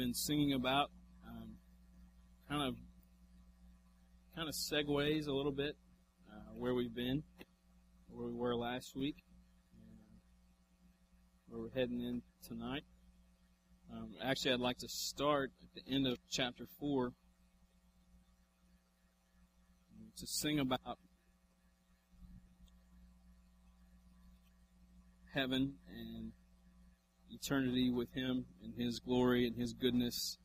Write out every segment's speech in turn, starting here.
been singing about um, kind of kind of segues a little bit uh, where we've been, where we were last week, where we're heading in tonight. Um, actually, I'd like to start at the end of chapter 4 to sing about heaven and eternity with Him and His glory and His goodness,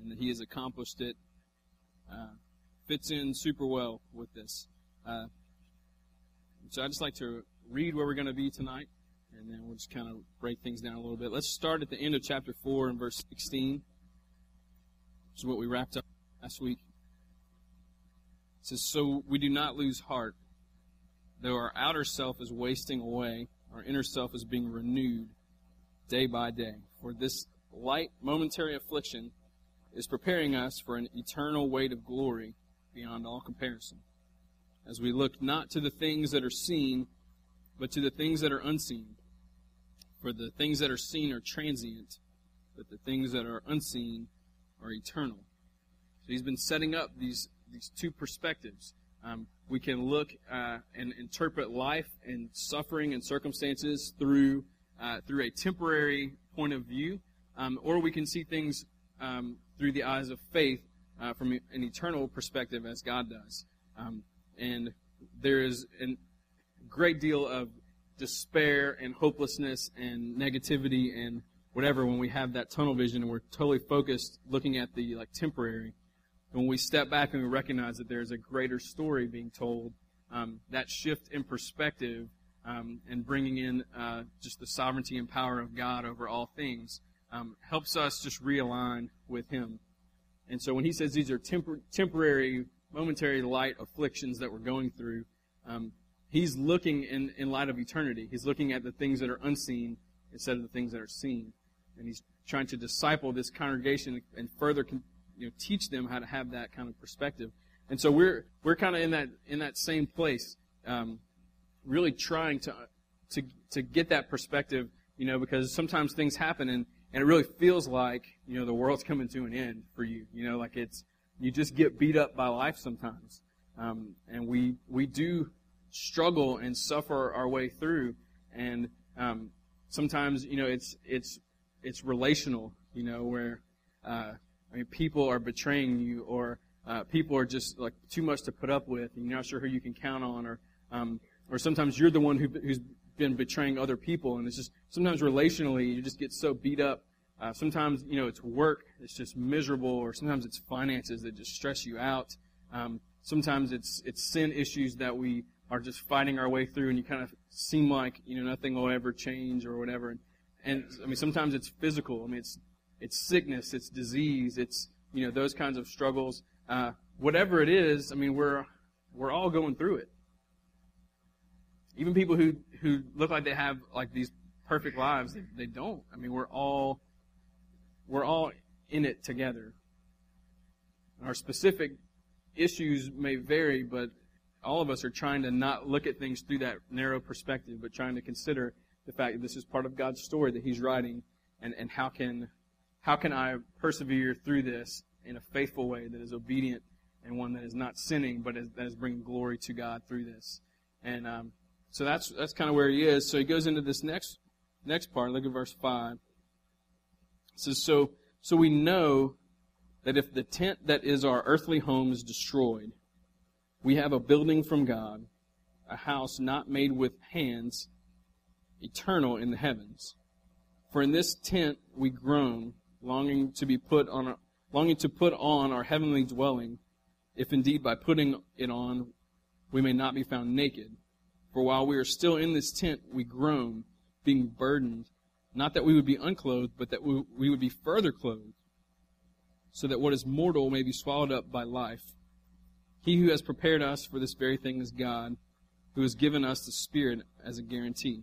and that He has accomplished it. Uh, fits in super well with this. Uh, so I'd just like to read where we're going to be tonight, and then we'll just kind of break things down a little bit. Let's start at the end of chapter 4 and verse 16, which is what we wrapped up last week. It says, So we do not lose heart. Though our outer self is wasting away, our inner self is being renewed day by day. For this light momentary affliction is preparing us for an eternal weight of glory beyond all comparison. As we look not to the things that are seen, but to the things that are unseen. For the things that are seen are transient, but the things that are unseen are eternal. So he's been setting up these these two perspectives. Um, we can look uh, and interpret life and suffering and circumstances through uh, through a temporary point of view, um, or we can see things um, through the eyes of faith uh, from an eternal perspective, as God does. Um, and there is a great deal of despair and hopelessness and negativity and whatever when we have that tunnel vision and we're totally focused looking at the like temporary. And when we step back and we recognize that there's a greater story being told, um, that shift in perspective um, and bringing in uh, just the sovereignty and power of God over all things um, helps us just realign with Him. And so when He says these are tempor- temporary, momentary light afflictions that we're going through, um, He's looking in, in light of eternity. He's looking at the things that are unseen instead of the things that are seen. And He's trying to disciple this congregation and further con- you know, teach them how to have that kind of perspective. And so we're we're kind of in that in that same place, um, really trying to to to get that perspective, you know, because sometimes things happen and and it really feels like you know the world's coming to an end for you, you know, like it's you just get beat up by life sometimes, um, and we we do struggle and suffer our way through, and um, sometimes you know it's it's it's relational, you know, where uh, I mean people are betraying you or uh, people are just like too much to put up with, and you're not sure who you can count on, or um, or sometimes you're the one who, who's been betraying other people, and it's just sometimes relationally you just get so beat up. Uh, sometimes you know it's work, it's just miserable, or sometimes it's finances that just stress you out. Um, sometimes it's it's sin issues that we are just fighting our way through, and you kind of seem like you know nothing will ever change or whatever. And, and I mean sometimes it's physical. I mean it's it's sickness, it's disease, it's you know those kinds of struggles. Uh, whatever it is, I mean, we're we're all going through it. Even people who who look like they have like these perfect lives, they, they don't. I mean, we're all we're all in it together. Our specific issues may vary, but all of us are trying to not look at things through that narrow perspective, but trying to consider the fact that this is part of God's story that He's writing, and, and how can how can I persevere through this in a faithful way that is obedient and one that is not sinning, but is, that is bringing glory to God through this. And um, so that's that's kind of where he is. So he goes into this next next part. Look at verse five. It says, "So so we know that if the tent that is our earthly home is destroyed, we have a building from God, a house not made with hands, eternal in the heavens. For in this tent we groan, longing to be put on." longing to put on our heavenly dwelling, if indeed by putting it on we may not be found naked. For while we are still in this tent, we groan, being burdened, not that we would be unclothed, but that we, we would be further clothed, so that what is mortal may be swallowed up by life. He who has prepared us for this very thing is God, who has given us the Spirit as a guarantee.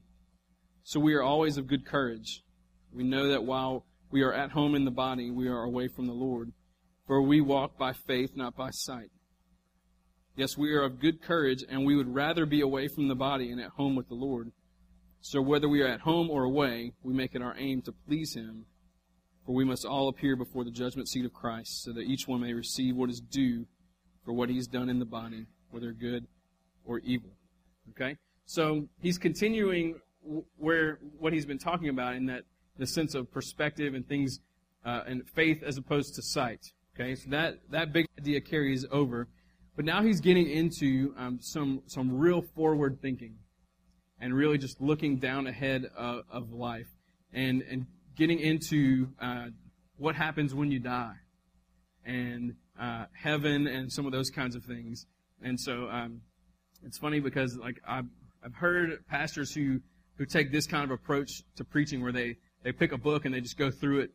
So we are always of good courage. We know that while we are at home in the body, we are away from the Lord. For we walk by faith, not by sight. Yes, we are of good courage, and we would rather be away from the body and at home with the Lord. So whether we are at home or away, we make it our aim to please Him. For we must all appear before the judgment seat of Christ, so that each one may receive what is due for what he's done in the body, whether good or evil. Okay? So he's continuing where what he's been talking about in that the sense of perspective and things uh, and faith as opposed to sight. Okay, so that that big idea carries over, but now he's getting into um, some some real forward thinking, and really just looking down ahead of, of life, and and getting into uh, what happens when you die, and uh, heaven, and some of those kinds of things. And so um, it's funny because like I've I've heard pastors who who take this kind of approach to preaching, where they they pick a book and they just go through it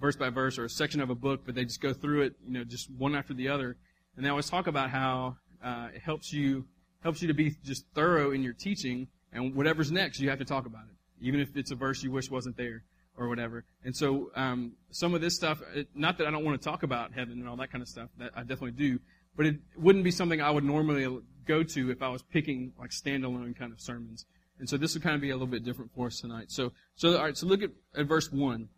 verse by verse or a section of a book, but they just go through it, you know, just one after the other. And they always talk about how uh, it helps you helps you to be just thorough in your teaching, and whatever's next, you have to talk about it, even if it's a verse you wish wasn't there or whatever. And so um, some of this stuff, it, not that I don't want to talk about heaven and all that kind of stuff, that I definitely do, but it wouldn't be something I would normally go to if I was picking like standalone kind of sermons. And so this would kind of be a little bit different for us tonight. So, so all right. So look at, at verse one.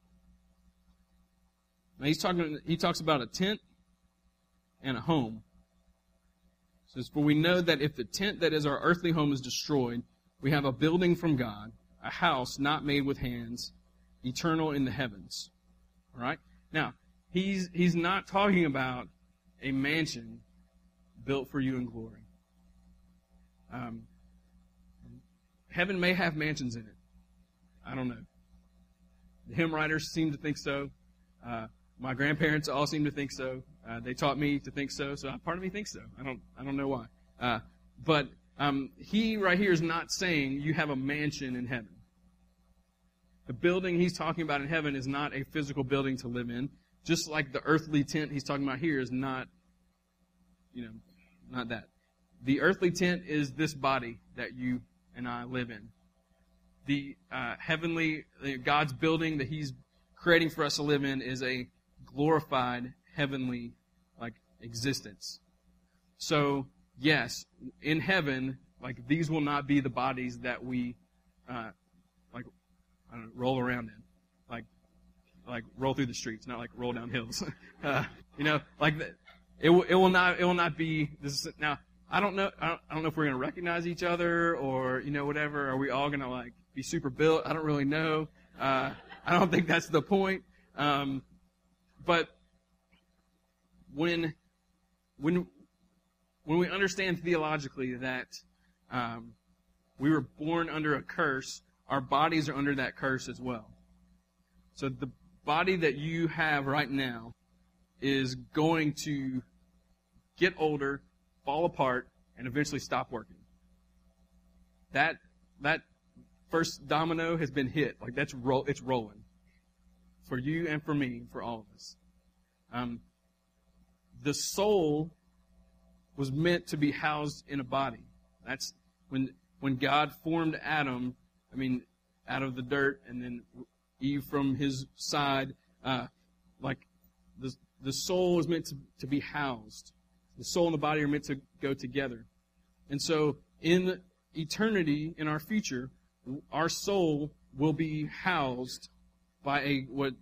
Now he's talking, he talks about a tent and a home. He says, For we know that if the tent that is our earthly home is destroyed, we have a building from God, a house not made with hands, eternal in the heavens. All right? Now, he's, he's not talking about a mansion built for you in glory. Um, heaven may have mansions in it. I don't know. The hymn writers seem to think so. Uh, my grandparents all seem to think so. Uh, they taught me to think so, so part of me thinks so. I don't, I don't know why. Uh, but um, he right here is not saying you have a mansion in heaven. The building he's talking about in heaven is not a physical building to live in. Just like the earthly tent he's talking about here is not, you know, not that. The earthly tent is this body that you and I live in. The uh, heavenly, God's building that He's creating for us to live in is a glorified heavenly like existence. So yes, in heaven, like these will not be the bodies that we uh, like I don't know, roll around in, like like roll through the streets, not like roll down hills. uh, you know, like the, it will, it will not it will not be this. Is, now I don't know I don't, I don't know if we're gonna recognize each other or you know whatever. Are we all gonna like be super built? I don't really know. Uh, I don't think that's the point. Um, but when when when we understand theologically that um, we were born under a curse, our bodies are under that curse as well. So the body that you have right now is going to get older, fall apart, and eventually stop working. That that first domino has been hit. Like that's roll, it's rolling for you and for me, for all of us. Um, the soul was meant to be housed in a body. That's when when God formed Adam. I mean, out of the dirt, and then Eve from his side. Uh, like the the soul is meant to, to be housed. The soul and the body are meant to go together. And so, in eternity, in our future, our soul will be housed by a what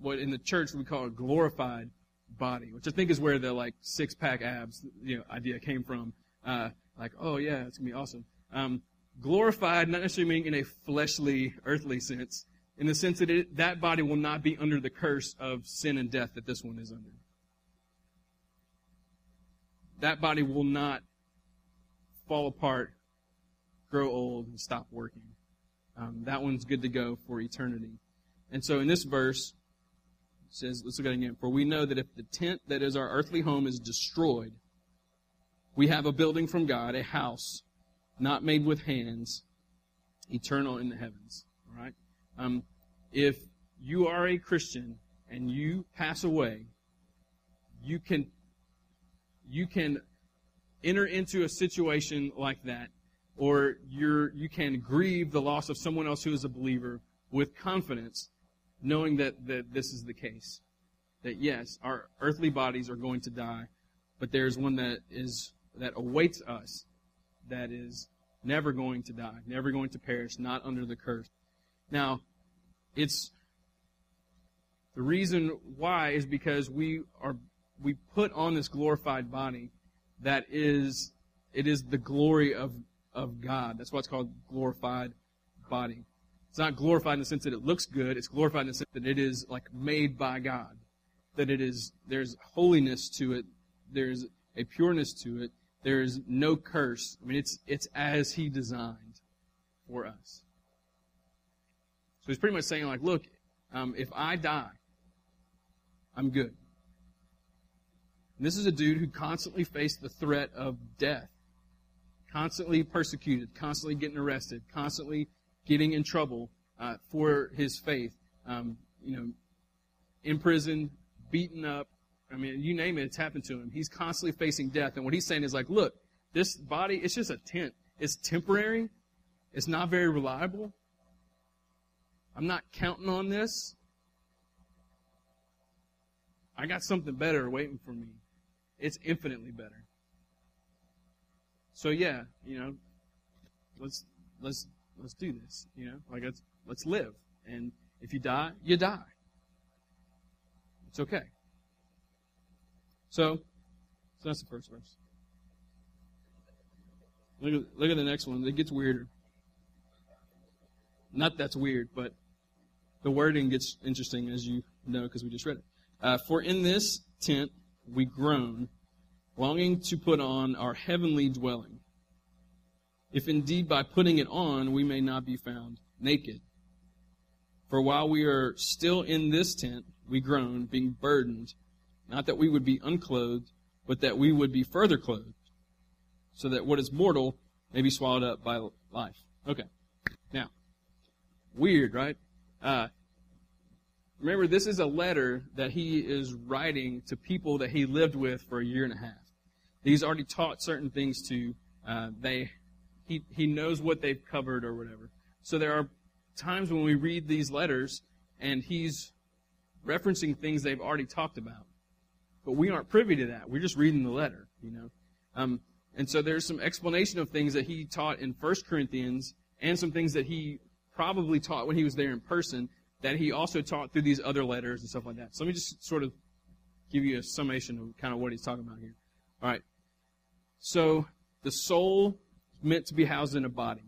what in the church we call a glorified body, which I think is where the like six pack abs you know idea came from. Uh, like, oh yeah, it's gonna be awesome. Um, glorified, not necessarily meaning in a fleshly, earthly sense, in the sense that it, that body will not be under the curse of sin and death that this one is under. That body will not fall apart, grow old, and stop working. Um, that one's good to go for eternity. And so in this verse, says, let's look at it again. For we know that if the tent that is our earthly home is destroyed, we have a building from God, a house not made with hands, eternal in the heavens. All right? Um, if you are a Christian and you pass away, you can you can enter into a situation like that, or you're you can grieve the loss of someone else who is a believer with confidence knowing that, that this is the case. That yes, our earthly bodies are going to die, but there's one that is that awaits us that is never going to die, never going to perish, not under the curse. Now, it's the reason why is because we are we put on this glorified body that is it is the glory of of God. That's why it's called glorified body. It's not glorified in the sense that it looks good. It's glorified in the sense that it is like made by God. That it is there's holiness to it. There's a pureness to it. There's no curse. I mean, it's it's as He designed for us. So he's pretty much saying, like, look, um, if I die, I'm good. And this is a dude who constantly faced the threat of death, constantly persecuted, constantly getting arrested, constantly getting in trouble uh, for his faith. Um, you know, in prison, beaten up. I mean, you name it, it's happened to him. He's constantly facing death. And what he's saying is like, look, this body, it's just a tent. It's temporary. It's not very reliable. I'm not counting on this. I got something better waiting for me. It's infinitely better. So yeah, you know, let's let's let's do this. You know, like let's let's live. And if you die, you die. It's okay. So, so that's the first verse. Look at, look at the next one. It gets weirder. Not that's weird, but the wording gets interesting, as you know, because we just read it. Uh, For in this tent we groan, longing to put on our heavenly dwelling. If indeed by putting it on we may not be found naked. For while we are still in this tent, we groan, being burdened, not that we would be unclothed, but that we would be further clothed, so that what is mortal may be swallowed up by life. Okay. Now, weird, right? Uh, remember, this is a letter that he is writing to people that he lived with for a year and a half. He's already taught certain things to. Uh, they, he he knows what they've covered or whatever. So there are times when we read these letters and he's referencing things they've already talked about, but we aren't privy to that. We're just reading the letter, you know. Um, and so there's some explanation of things that he taught in 1 Corinthians and some things that he probably taught when he was there in person that he also taught through these other letters and stuff like that. So let me just sort of give you a summation of kind of what he's talking about here. All right. So the soul meant to be housed in a body.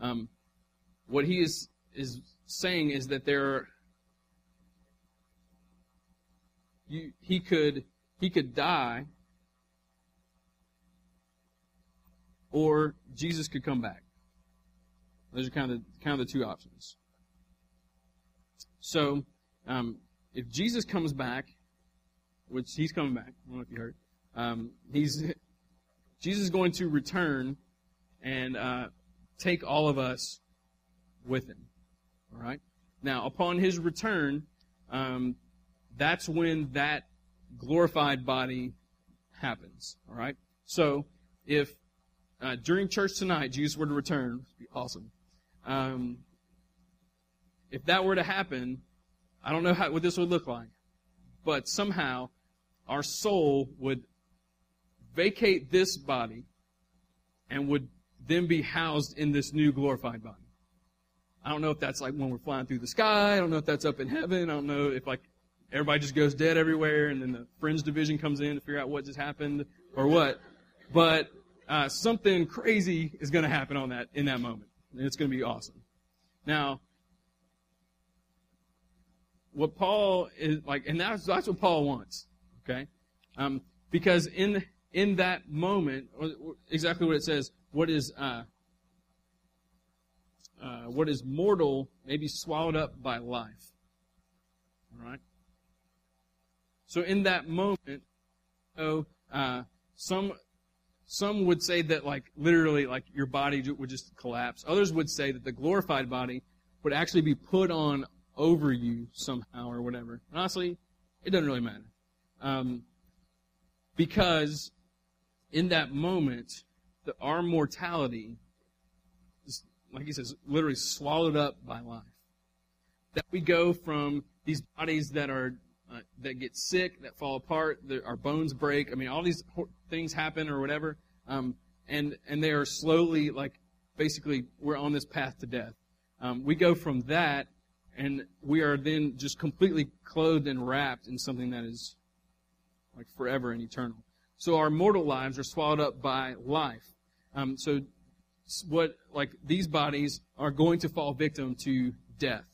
Um, what he is is saying is that there are, you, he could he could die or Jesus could come back. Those are kind of the, kind of the two options. So, um, if Jesus comes back, which he's coming back, I don't know if you heard, um, he's Jesus is going to return and uh, take all of us with him. All right. Now, upon his return, um, that's when that glorified body happens. All right. So, if uh, during church tonight Jesus were to return, be awesome. Um, if that were to happen, I don't know how, what this would look like, but somehow our soul would vacate this body and would then be housed in this new glorified body. I don't know if that's like when we're flying through the sky. I don't know if that's up in heaven. I don't know if like everybody just goes dead everywhere and then the friends division comes in to figure out what just happened or what. But uh, something crazy is going to happen on that in that moment. And it's going to be awesome. Now, what Paul is like, and that's that's what Paul wants. Okay, um, because in in that moment, exactly what it says, what is uh, uh, what is mortal may be swallowed up by life. All right. So in that moment, oh, uh, some some would say that like literally like your body would just collapse. Others would say that the glorified body would actually be put on over you somehow or whatever. Honestly, it doesn't really matter. Um, because in that moment, the, our mortality is, like he says, literally swallowed up by life. that we go from these bodies that are uh, that get sick, that fall apart, our bones break. I mean, all these things happen or whatever, um, and and they are slowly like basically we're on this path to death. Um, we go from that, and we are then just completely clothed and wrapped in something that is like forever and eternal. So our mortal lives are swallowed up by life. Um, so what like these bodies are going to fall victim to death.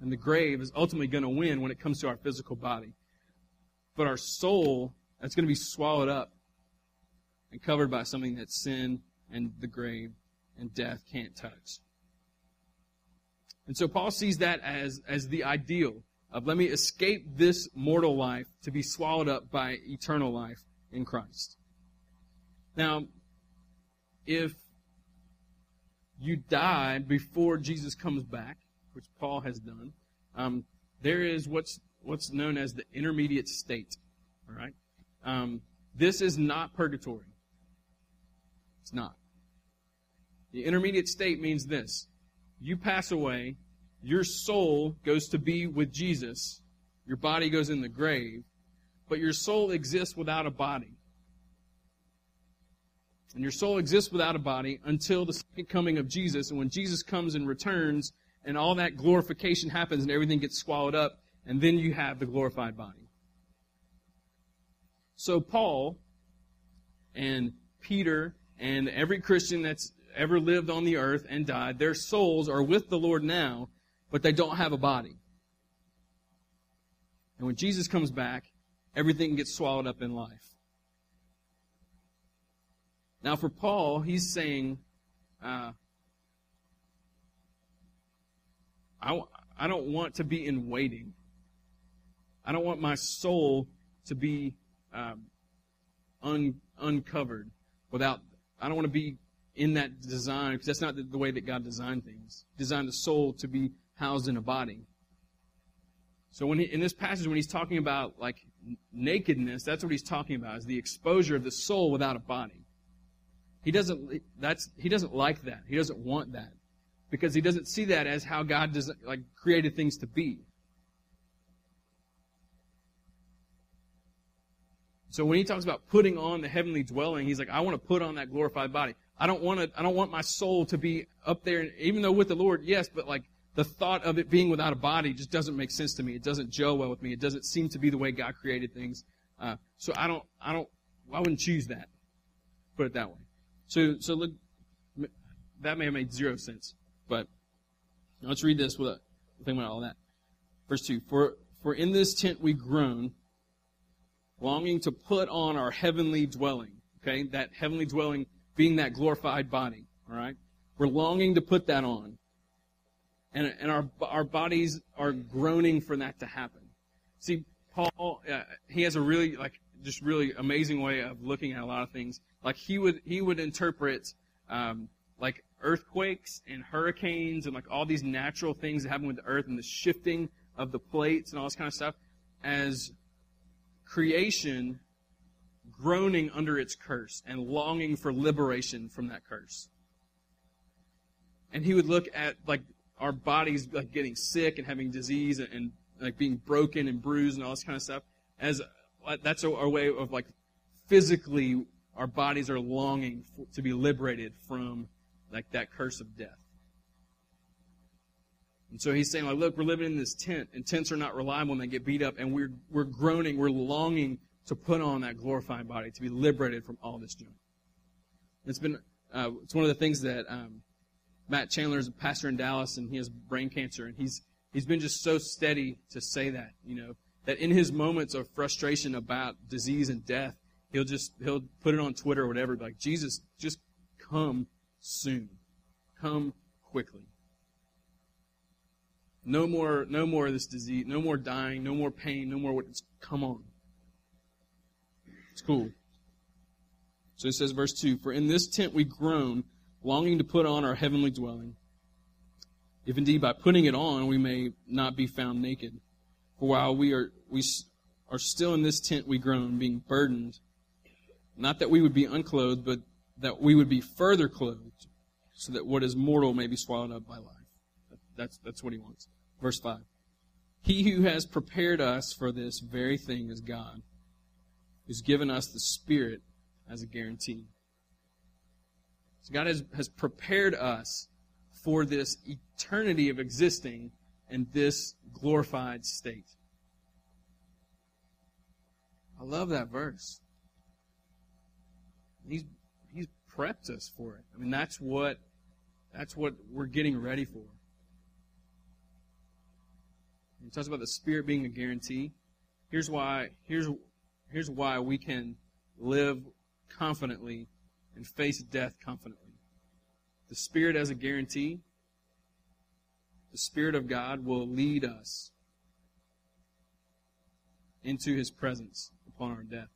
And the grave is ultimately going to win when it comes to our physical body. But our soul, that's going to be swallowed up and covered by something that sin and the grave and death can't touch. And so Paul sees that as, as the ideal of let me escape this mortal life to be swallowed up by eternal life in Christ. Now, if you die before Jesus comes back, which Paul has done, um, there is what's what's known as the intermediate state. All right, um, this is not purgatory. It's not. The intermediate state means this: you pass away, your soul goes to be with Jesus, your body goes in the grave, but your soul exists without a body. And your soul exists without a body until the second coming of Jesus. And when Jesus comes and returns, and all that glorification happens and everything gets swallowed up, and then you have the glorified body. So Paul and Peter and every Christian that's ever lived on the earth and died, their souls are with the Lord now, but they don't have a body. And when Jesus comes back, everything gets swallowed up in life. Now, for Paul, he's saying, uh, I, I don't want to be in waiting. I don't want my soul to be um, un, uncovered without, I don't want to be in that design because that's not the, the way that God designed things. Designed the soul to be housed in a body. So when he, in this passage, when he's talking about like nakedness, that's what he's talking about is the exposure of the soul without a body. He doesn't, that's, he doesn't like that. He doesn't want that. Because he doesn't see that as how God does, like, created things to be. So when he talks about putting on the heavenly dwelling, he's like, I want to put on that glorified body. I don't want to, I don't want my soul to be up there, even though with the Lord, yes, but like, the thought of it being without a body just doesn't make sense to me. It doesn't gel well with me. It doesn't seem to be the way God created things. Uh, so I don't, I don't, I wouldn't choose that. Put it that way. So, so look, that may have made zero sense, but let's read this with a think about all that. Verse two: For for in this tent we groan, longing to put on our heavenly dwelling. Okay, that heavenly dwelling being that glorified body. All right, we're longing to put that on, and and our our bodies are groaning for that to happen. See, Paul, uh, he has a really like just really amazing way of looking at a lot of things. Like he would he would interpret um, like earthquakes and hurricanes and like all these natural things that happen with the earth and the shifting of the plates and all this kind of stuff as creation groaning under its curse and longing for liberation from that curse. And he would look at like our bodies like getting sick and having disease and, and like being broken and bruised and all this kind of stuff as that's a, a way of like physically our bodies are longing for, to be liberated from like that curse of death. And so he's saying, like, look, we're living in this tent, and tents are not reliable and they get beat up, and we're we're groaning, we're longing to put on that glorified body, to be liberated from all this junk. It's been uh, it's one of the things that um, Matt Chandler is a pastor in Dallas, and he has brain cancer, and he's he's been just so steady to say that, you know, that in his moments of frustration about disease and death, he'll just he'll put it on Twitter or whatever, like Jesus, just come soon, come quickly. No more, no more of this disease, no more dying, no more pain, no more what. It's come on. It's cool. So it says, verse 2 For in this tent we groan, longing to put on our heavenly dwelling. If indeed by putting it on we may not be found naked. For while we are we are still in this tent we groan, being burdened, not that we would be unclothed, but that we would be further clothed, so that what is mortal may be swallowed up by life. That's that's what he wants. Verse 5. He who has prepared us for this very thing is God, who's given us the Spirit as a guarantee. So God has, has prepared us for this eternity of existing in this glorified state. I love that verse. He's he's prepped us for it. I mean that's what that's what we're getting ready for. He talks about the Spirit being a guarantee. Here's why here's here's why we can live confidently and face death confidently. The Spirit as a guarantee, the Spirit of God will lead us into His presence upon our death.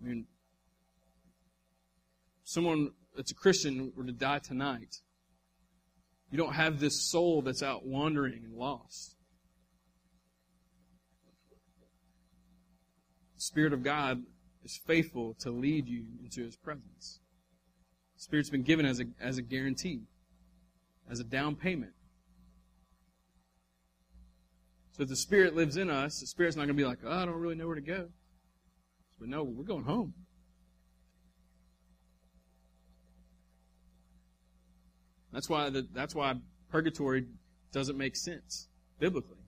I mean, someone that's a Christian were to die tonight, you don't have this soul that's out wandering and lost. The Spirit of God is faithful to lead you into His presence. The Spirit's been given as a, as a guarantee, as a down payment. So if the Spirit lives in us, the Spirit's not going to be like, oh, I don't really know where to go. But no, we're going home. That's why the, that's why purgatory doesn't make sense biblically.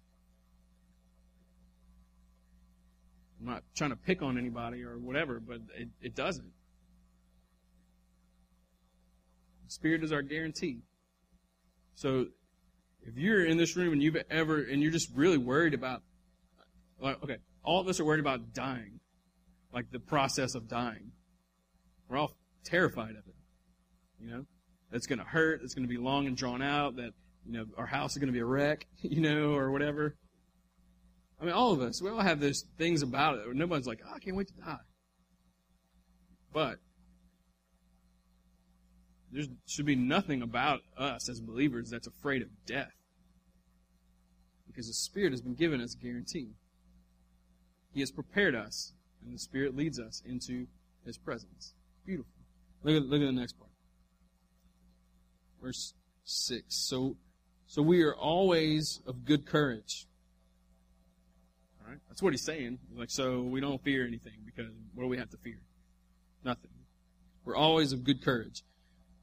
I'm not trying to pick on anybody or whatever, but it, it doesn't. The Spirit is our guarantee. So if you're in this room and you've ever and you're just really worried about like okay, all of us are worried about dying. Like the process of dying. We're all terrified of it. You know? It's gonna hurt, it's gonna be long and drawn out, that you know, our house is gonna be a wreck, you know, or whatever. I mean, all of us, we all have those things about it. Nobody's like, oh, I can't wait to die. But there should be nothing about us as believers that's afraid of death. Because the Spirit has been given us a guarantee. He has prepared us, and the Spirit leads us into His presence. Beautiful. Look at, look at the next part. Verse 6. So, so we are always of good courage. Right? That's what he's saying. Like, so we don't fear anything because what do we have to fear? Nothing. We're always of good courage.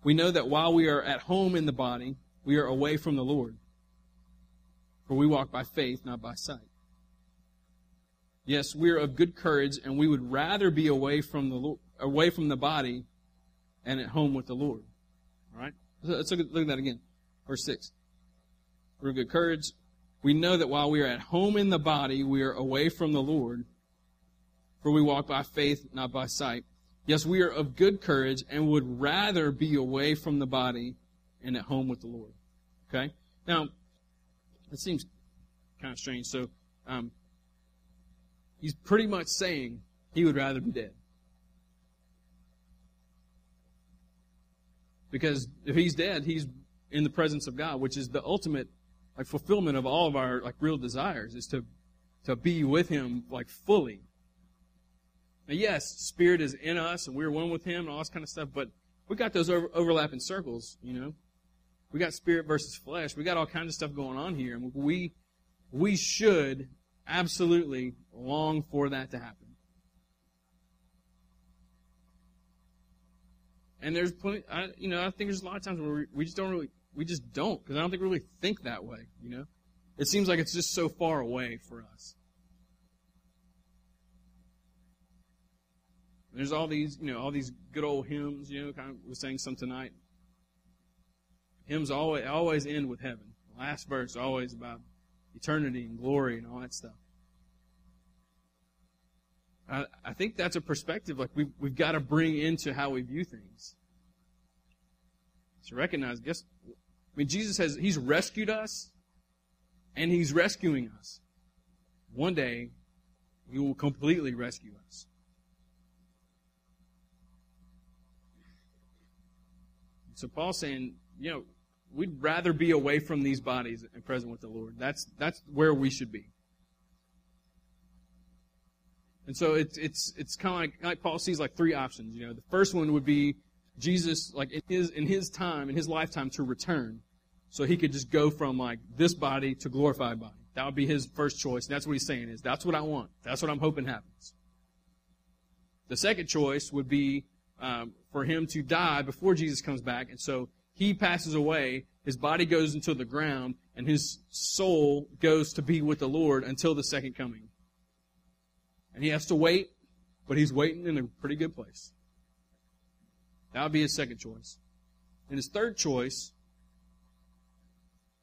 We know that while we are at home in the body, we are away from the Lord. For we walk by faith, not by sight. Yes, we are of good courage, and we would rather be away from the Lord, away from the body and at home with the Lord. All right? Let's look at, look at that again. Verse 6. We're of good courage. We know that while we are at home in the body, we are away from the Lord. For we walk by faith, not by sight. Yes, we are of good courage and would rather be away from the body and at home with the Lord. Okay? Now, it seems kind of strange. So, um, he's pretty much saying he would rather be dead. Because if he's dead, he's in the presence of God, which is the ultimate like fulfillment of all of our like real desires is to to be with him like fully now, yes, Spirit is in us and we're one with Him and all this kind of stuff, but we got those over, overlapping circles, you know. We got spirit versus flesh. We got all kinds of stuff going on here, and we we should absolutely long for that to happen. And there's plenty, I, you know, I think there's a lot of times where we, we just don't really, we just don't, because I don't think we really think that way, you know. It seems like it's just so far away for us. There's all these, you know, all these good old hymns, you know, kind of was saying some tonight. Hymns always always end with heaven. The last verse always about eternity and glory and all that stuff. I, I think that's a perspective like we've, we've got to bring into how we view things. To recognize, guess, mean, Jesus has, He's rescued us and He's rescuing us. One day, He will completely rescue us. So Paul's saying, you know, we'd rather be away from these bodies and present with the Lord. That's that's where we should be. And so it's it's it's kind of like, like Paul sees like three options. You know, the first one would be Jesus, like in his in his time, in his lifetime, to return, so he could just go from like this body to glorified body. That would be his first choice. And that's what he's saying is that's what I want. That's what I'm hoping happens. The second choice would be um, for him to die before Jesus comes back, and so he passes away. His body goes into the ground, and his soul goes to be with the Lord until the second coming. And he has to wait, but he's waiting in a pretty good place. That would be his second choice. And his third choice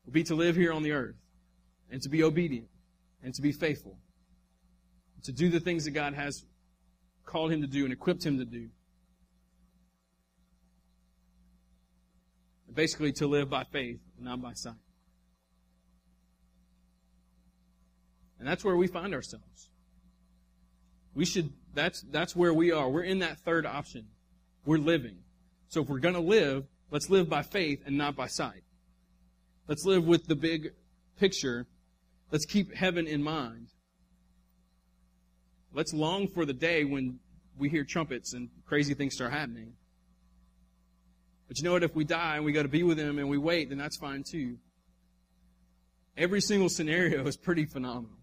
would be to live here on the earth and to be obedient and to be faithful. To do the things that God has called him to do and equipped him to do. Basically, to live by faith and not by sight. And that's where we find ourselves. We should, that's, that's where we are. We're in that third option. We're living. So if we're going to live, let's live by faith and not by sight. Let's live with the big picture. Let's keep heaven in mind. Let's long for the day when we hear trumpets and crazy things start happening. But you know what? If we die and we got to be with Him and we wait, then that's fine too. Every single scenario is pretty phenomenal.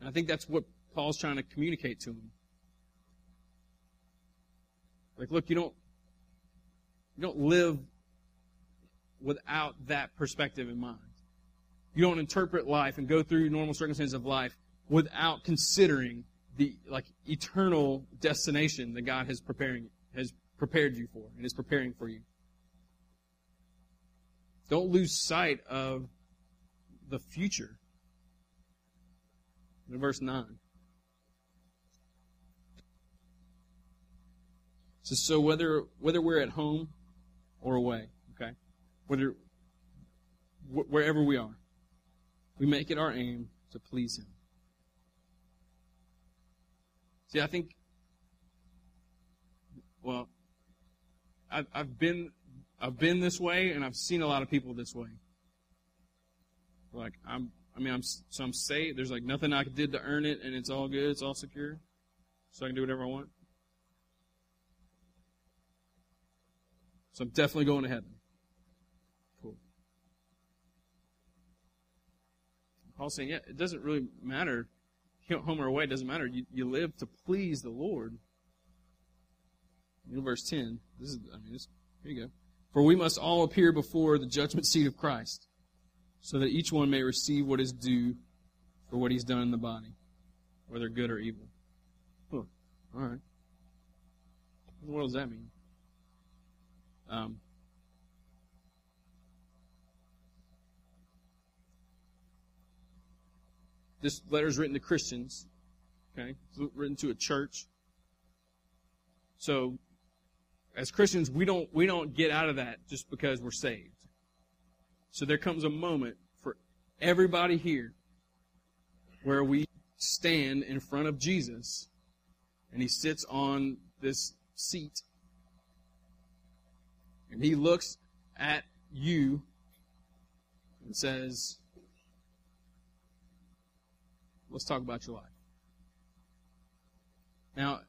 And I think that's what Paul's trying to communicate to him. Like, look, you don't you don't live without that perspective in mind. You don't interpret life and go through normal circumstances of life without considering the like eternal destination that God has preparing has prepared you for and is preparing for you. Don't lose sight of the future. In verse 9. So, so whether whether we're at home or away, okay, whether wh- wherever we are, we make it our aim to please Him. See, I think, well, I've, I've been, I've been this way, and I've seen a lot of people this way. Like I'm, I mean, I'm so I'm saved. There's like nothing I did to earn it, and it's all good. It's all secure, so I can do whatever I want. So I'm definitely going to heaven. Cool. Paul's saying, yeah, it doesn't really matter home or away, it doesn't matter. You, you live to please the Lord. Verse 10, this is, I mean, this, here you go. For we must all appear before the judgment seat of Christ, so that each one may receive what is due for what he's done in the body, whether good or evil. Huh. All right. What does that mean? Um, This letter is written to Christians. Okay? It's written to a church. So, as Christians, we don't, we don't get out of that just because we're saved. So there comes a moment for everybody here where we stand in front of Jesus and he sits on this seat and he looks at you and says, let's talk about your life. Now,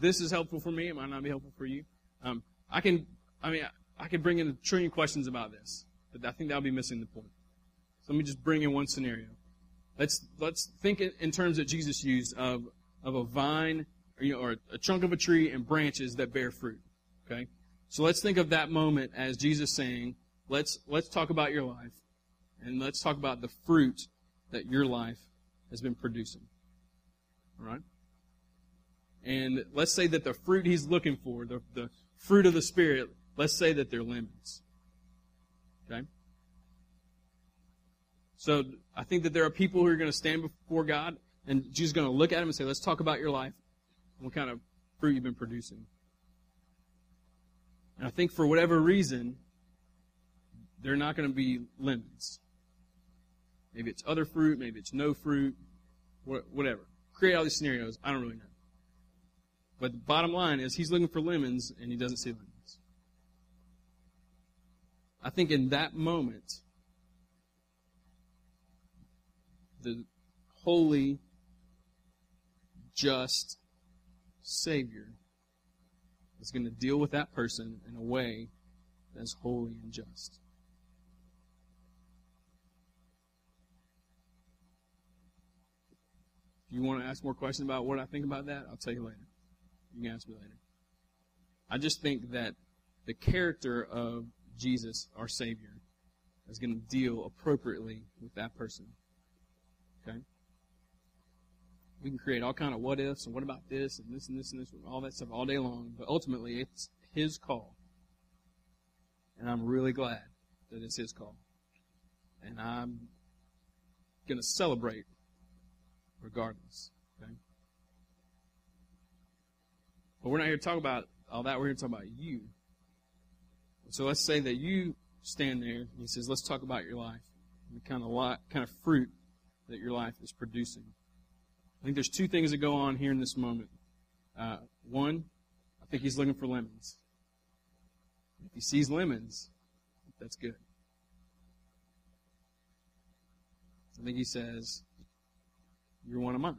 this is helpful for me. It might not be helpful for you. Um, I can, I mean, I could bring in a trillion questions about this, but I think that'll be missing the point. So let me just bring in one scenario. Let's let's think in terms that Jesus used of of a vine, or, you know, or a chunk of a tree and branches that bear fruit. Okay, so let's think of that moment as Jesus saying, "Let's let's talk about your life, and let's talk about the fruit that your life has been producing. All right? And let's say that the fruit he's looking for, the, the fruit of the Spirit, let's say that they're lemons. Okay? So I think that there are people who are going to stand before God, and Jesus is going to look at him and say, Let's talk about your life. What kind of fruit you've been producing. And I think for whatever reason, they're not going to be lemons. Maybe it's other fruit. Maybe it's no fruit. Whatever. Create all these scenarios. I don't really know. But the bottom line is he's looking for lemons and he doesn't see lemons. I think in that moment, the holy, just Savior that's going to deal with that person in a way that's holy and just. If you want to ask more questions about what I think about that, I'll tell you later. You can ask me later. I just think that the character of Jesus, our Savior, is going to deal appropriately with that person. Okay? We can create all kind of what ifs and what about this and this and this and this and all that stuff all day long, but ultimately it's his call. And I'm really glad that it's his call. And I'm going to celebrate regardless. Okay? But we're not here to talk about all that. We're here to talk about you. So let's say that you stand there. And he says, "Let's talk about your life, and the kind of lot, kind of fruit that your life is producing." I think there's two things that go on here in this moment. Uh, one, I think he's looking for lemons. If he sees lemons, that's good. I think he says, You're one of mine.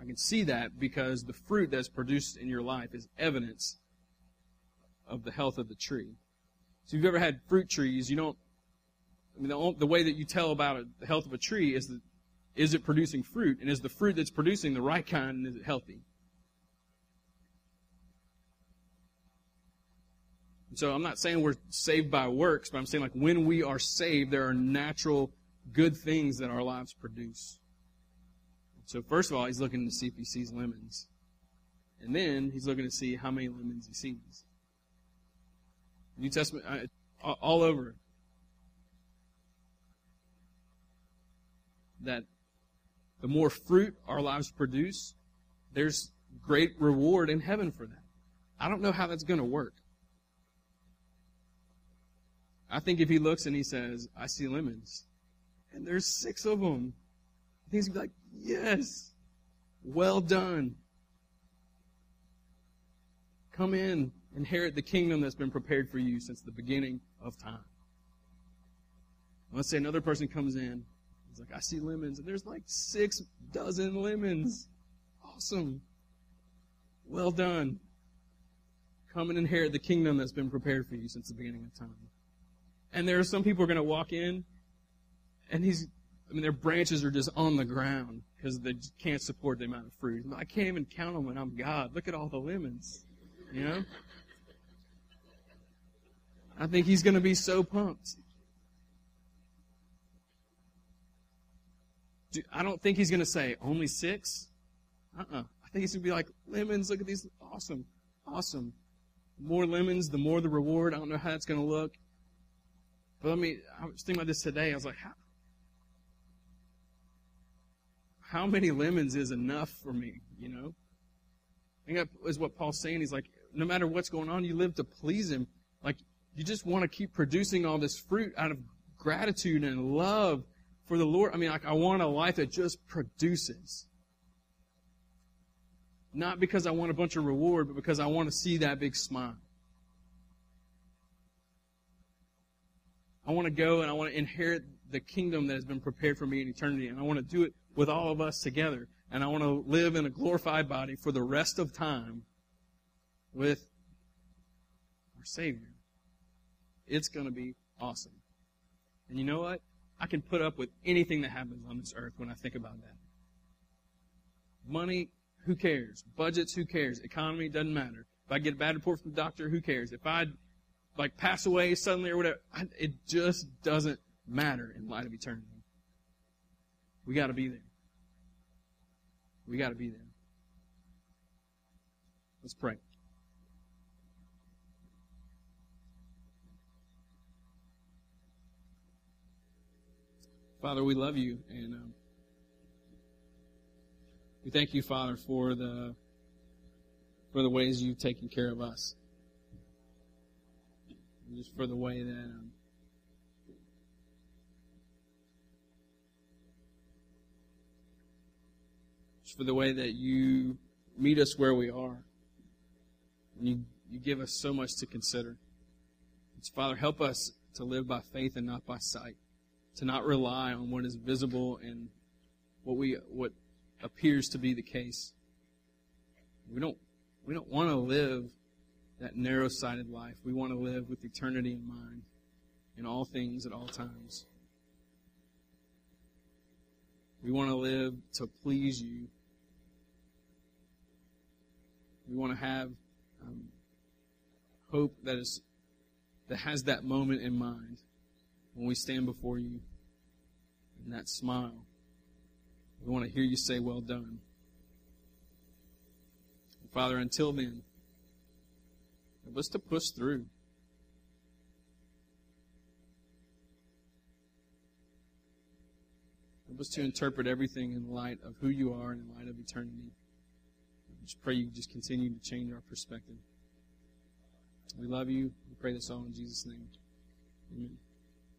I can see that because the fruit that's produced in your life is evidence of the health of the tree. So if you've ever had fruit trees, you don't, I mean, the, the way that you tell about the health of a tree is that, is it producing fruit? And is the fruit that's producing the right kind and is it healthy? So I'm not saying we're saved by works, but I'm saying like when we are saved, there are natural good things that our lives produce. So first of all, he's looking to see if he sees lemons. And then he's looking to see how many lemons he sees. New Testament, all over. That the more fruit our lives produce, there's great reward in heaven for that. I don't know how that's going to work. I think if he looks and he says, I see lemons, and there's six of them, he's like, yes, well done. Come in, inherit the kingdom that's been prepared for you since the beginning of time. Let's say another person comes in, he's like, I see lemons, and there's like six dozen lemons. Awesome. Well done. Come and inherit the kingdom that's been prepared for you since the beginning of time. And there are some people who are going to walk in, and he's, I mean, their branches are just on the ground because they can't support the amount of fruit. I can't even count them when I'm God. Look at all the lemons, you know? I think he's going to be so pumped. I don't think he's going to say, only six? Uh-uh. I think he's going to be like, lemons, look at these. Awesome. Awesome. More lemons, the more the reward. I don't know how that's going to look. But let me, I was thinking about this today. I was like, how, how many lemons is enough for me, you know? I think that is what Paul's saying. He's like, no matter what's going on, you live to please him. Like, you just want to keep producing all this fruit out of gratitude and love for the Lord. I mean, like, I want a life that just produces. Not because I want a bunch of reward, but because I want to see that big smile. I want to go and I want to inherit the kingdom that has been prepared for me in eternity. And I want to do it with all of us together. And I want to live in a glorified body for the rest of time with our Savior. It's going to be awesome. And you know what? I can put up with anything that happens on this earth when I think about that. Money, who cares? Budgets, who cares? Economy, doesn't matter. If I get a bad report from the doctor, who cares? If I like pass away suddenly or whatever. It just doesn't matter in light of eternity. We got to be there. We got to be there. Let's pray. Father, we love you, and um, we thank you, Father, for the for the ways you've taken care of us just for the way that um, just for the way that you meet us where we are. And you, you give us so much to consider. So, Father, help us to live by faith and not by sight, to not rely on what is visible and what we what appears to be the case. We don't We don't want to live that narrow sided life. We want to live with eternity in mind in all things at all times. We want to live to please you. We want to have um, hope that is that has that moment in mind when we stand before you and that smile. We want to hear you say, Well done. Father, until then, help us to push through. Help us to interpret everything in light of who you are and in light of eternity. I just pray you just continue to change our perspective. We love you. We pray this all in Jesus' name. Amen.